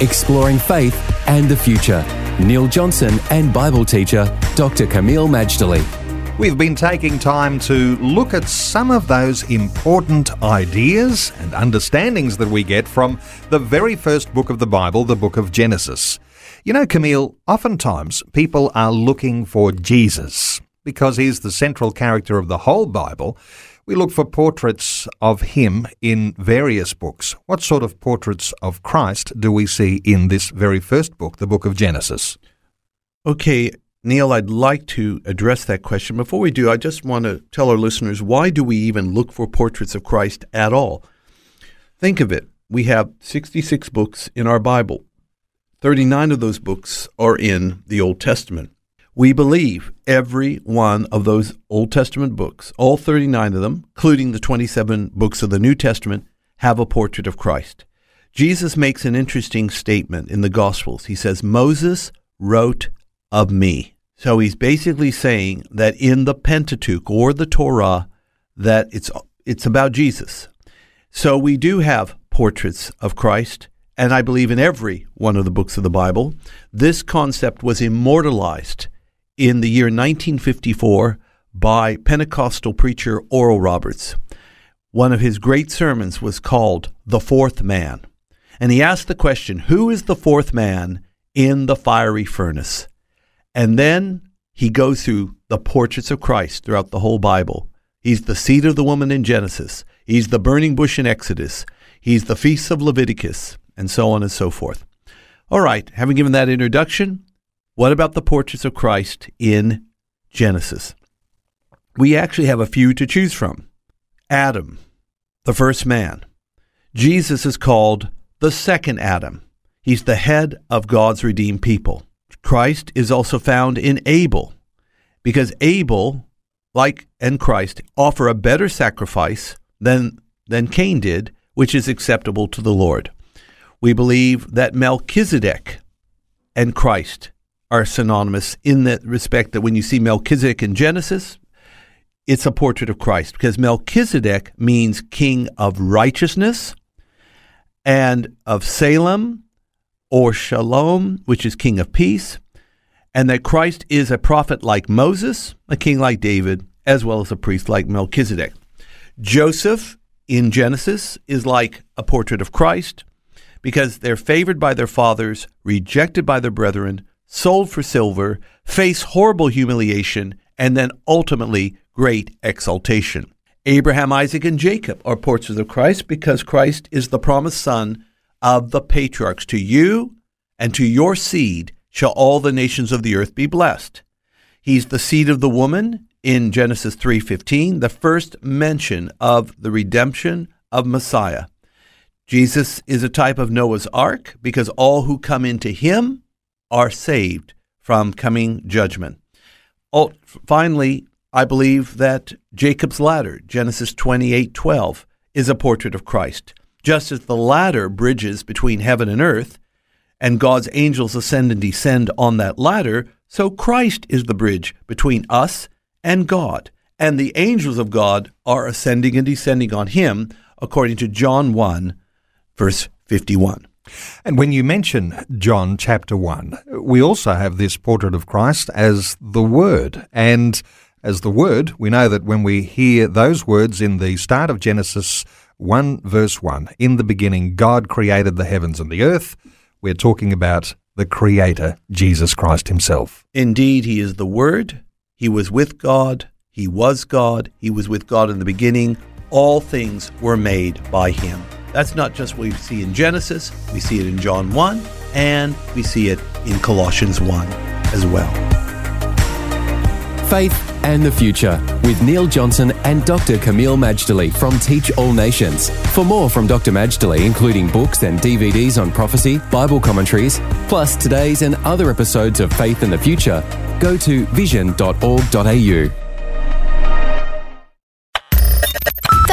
Exploring faith and the future. Neil Johnson and Bible teacher Dr. Kameel Majdali. We've been taking time to look at some of those important ideas and understandings that we get from the very first book of the Bible, the book of Genesis. You know, Kameel, oftentimes people are looking for Jesus because he's the central character of the whole Bible. We look for portraits of him in various books. What sort of portraits of Christ do we see in this very first book, the book of Genesis? Okay, Neil, I'd like to address that question. Before we do, I just want to tell our listeners why do we even look for portraits of Christ at all? Think of it. We have 66 books in our Bible. 39 of those books are in the Old Testament. We believe every one of those Old Testament books, all 39 of them, including the 27 books of the New Testament, have a portrait of Christ. Jesus makes an interesting statement in the Gospels. He says, Moses wrote of me. So he's basically saying that in the Pentateuch or the Torah, that it's it's about Jesus. So we do have portraits of Christ, and I believe in every one of the books of the Bible. This concept was immortalized in the year 1954 by Pentecostal preacher Oral Roberts. One of his great sermons was called The Fourth Man. And he asked the question Who is the fourth man in the fiery furnace? And then he goes through the portraits of Christ throughout the whole Bible. He's the seed of the woman in Genesis, he's the burning bush in Exodus, he's the feasts of Leviticus, and so on and so forth. All right, having given that introduction, what about the portraits of Christ in Genesis? We actually have a few to choose from. Adam, the first man. Jesus is called the second Adam. He's the head of God's redeemed people. Christ is also found in Abel, because Abel, like and Christ, offer a better sacrifice than, than Cain did, which is acceptable to the Lord. We believe that Melchizedek and Christ are synonymous in the respect that when you see Melchizedek in Genesis, it's a portrait of Christ because Melchizedek means king of righteousness and of Salem or Shalom, which is king of peace, and that Christ is a prophet like Moses, a king like David, as well as a priest like Melchizedek. Joseph in Genesis is like a portrait of Christ because they're favored by their fathers, rejected by their brethren, sold for silver, face horrible humiliation, and then ultimately great exaltation. Abraham, Isaac, and Jacob are portraits of Christ because Christ is the promised son of the patriarchs. To you and to your seed shall all the nations of the earth be blessed. He's the seed of the woman in Genesis 3:15, the first mention of the redemption of Messiah. Jesus is a type of Noah's ark because all who come into him are saved from coming judgment. Oh, finally, I believe that Jacob's ladder, Genesis 28:12, is a portrait of Christ. Just as the ladder bridges between heaven and earth, and God's angels ascend and descend on that ladder, so Christ is the bridge between us and God. And the angels of God are ascending and descending on him, according to John 1, verse 51. And when you mention John chapter 1, we also have this portrait of Christ as the Word. And as the Word, we know that when we hear those words in the start of Genesis 1, verse 1, in the beginning, God created the heavens and the earth, we're talking about the Creator, Jesus Christ Himself. Indeed, He is the Word. He was with God. He was God. He was with God in the beginning. All things were made by Him. That's not just what we see in Genesis, we see it in John 1, and we see it in Colossians 1 as well. Faith and the Future with Neil Johnson and Dr. Kameel Majdali from Teach All Nations. For more from Dr. Majdali, including books and DVDs on prophecy, Bible commentaries, plus today's and other episodes of Faith and the Future, go to vision.org.au.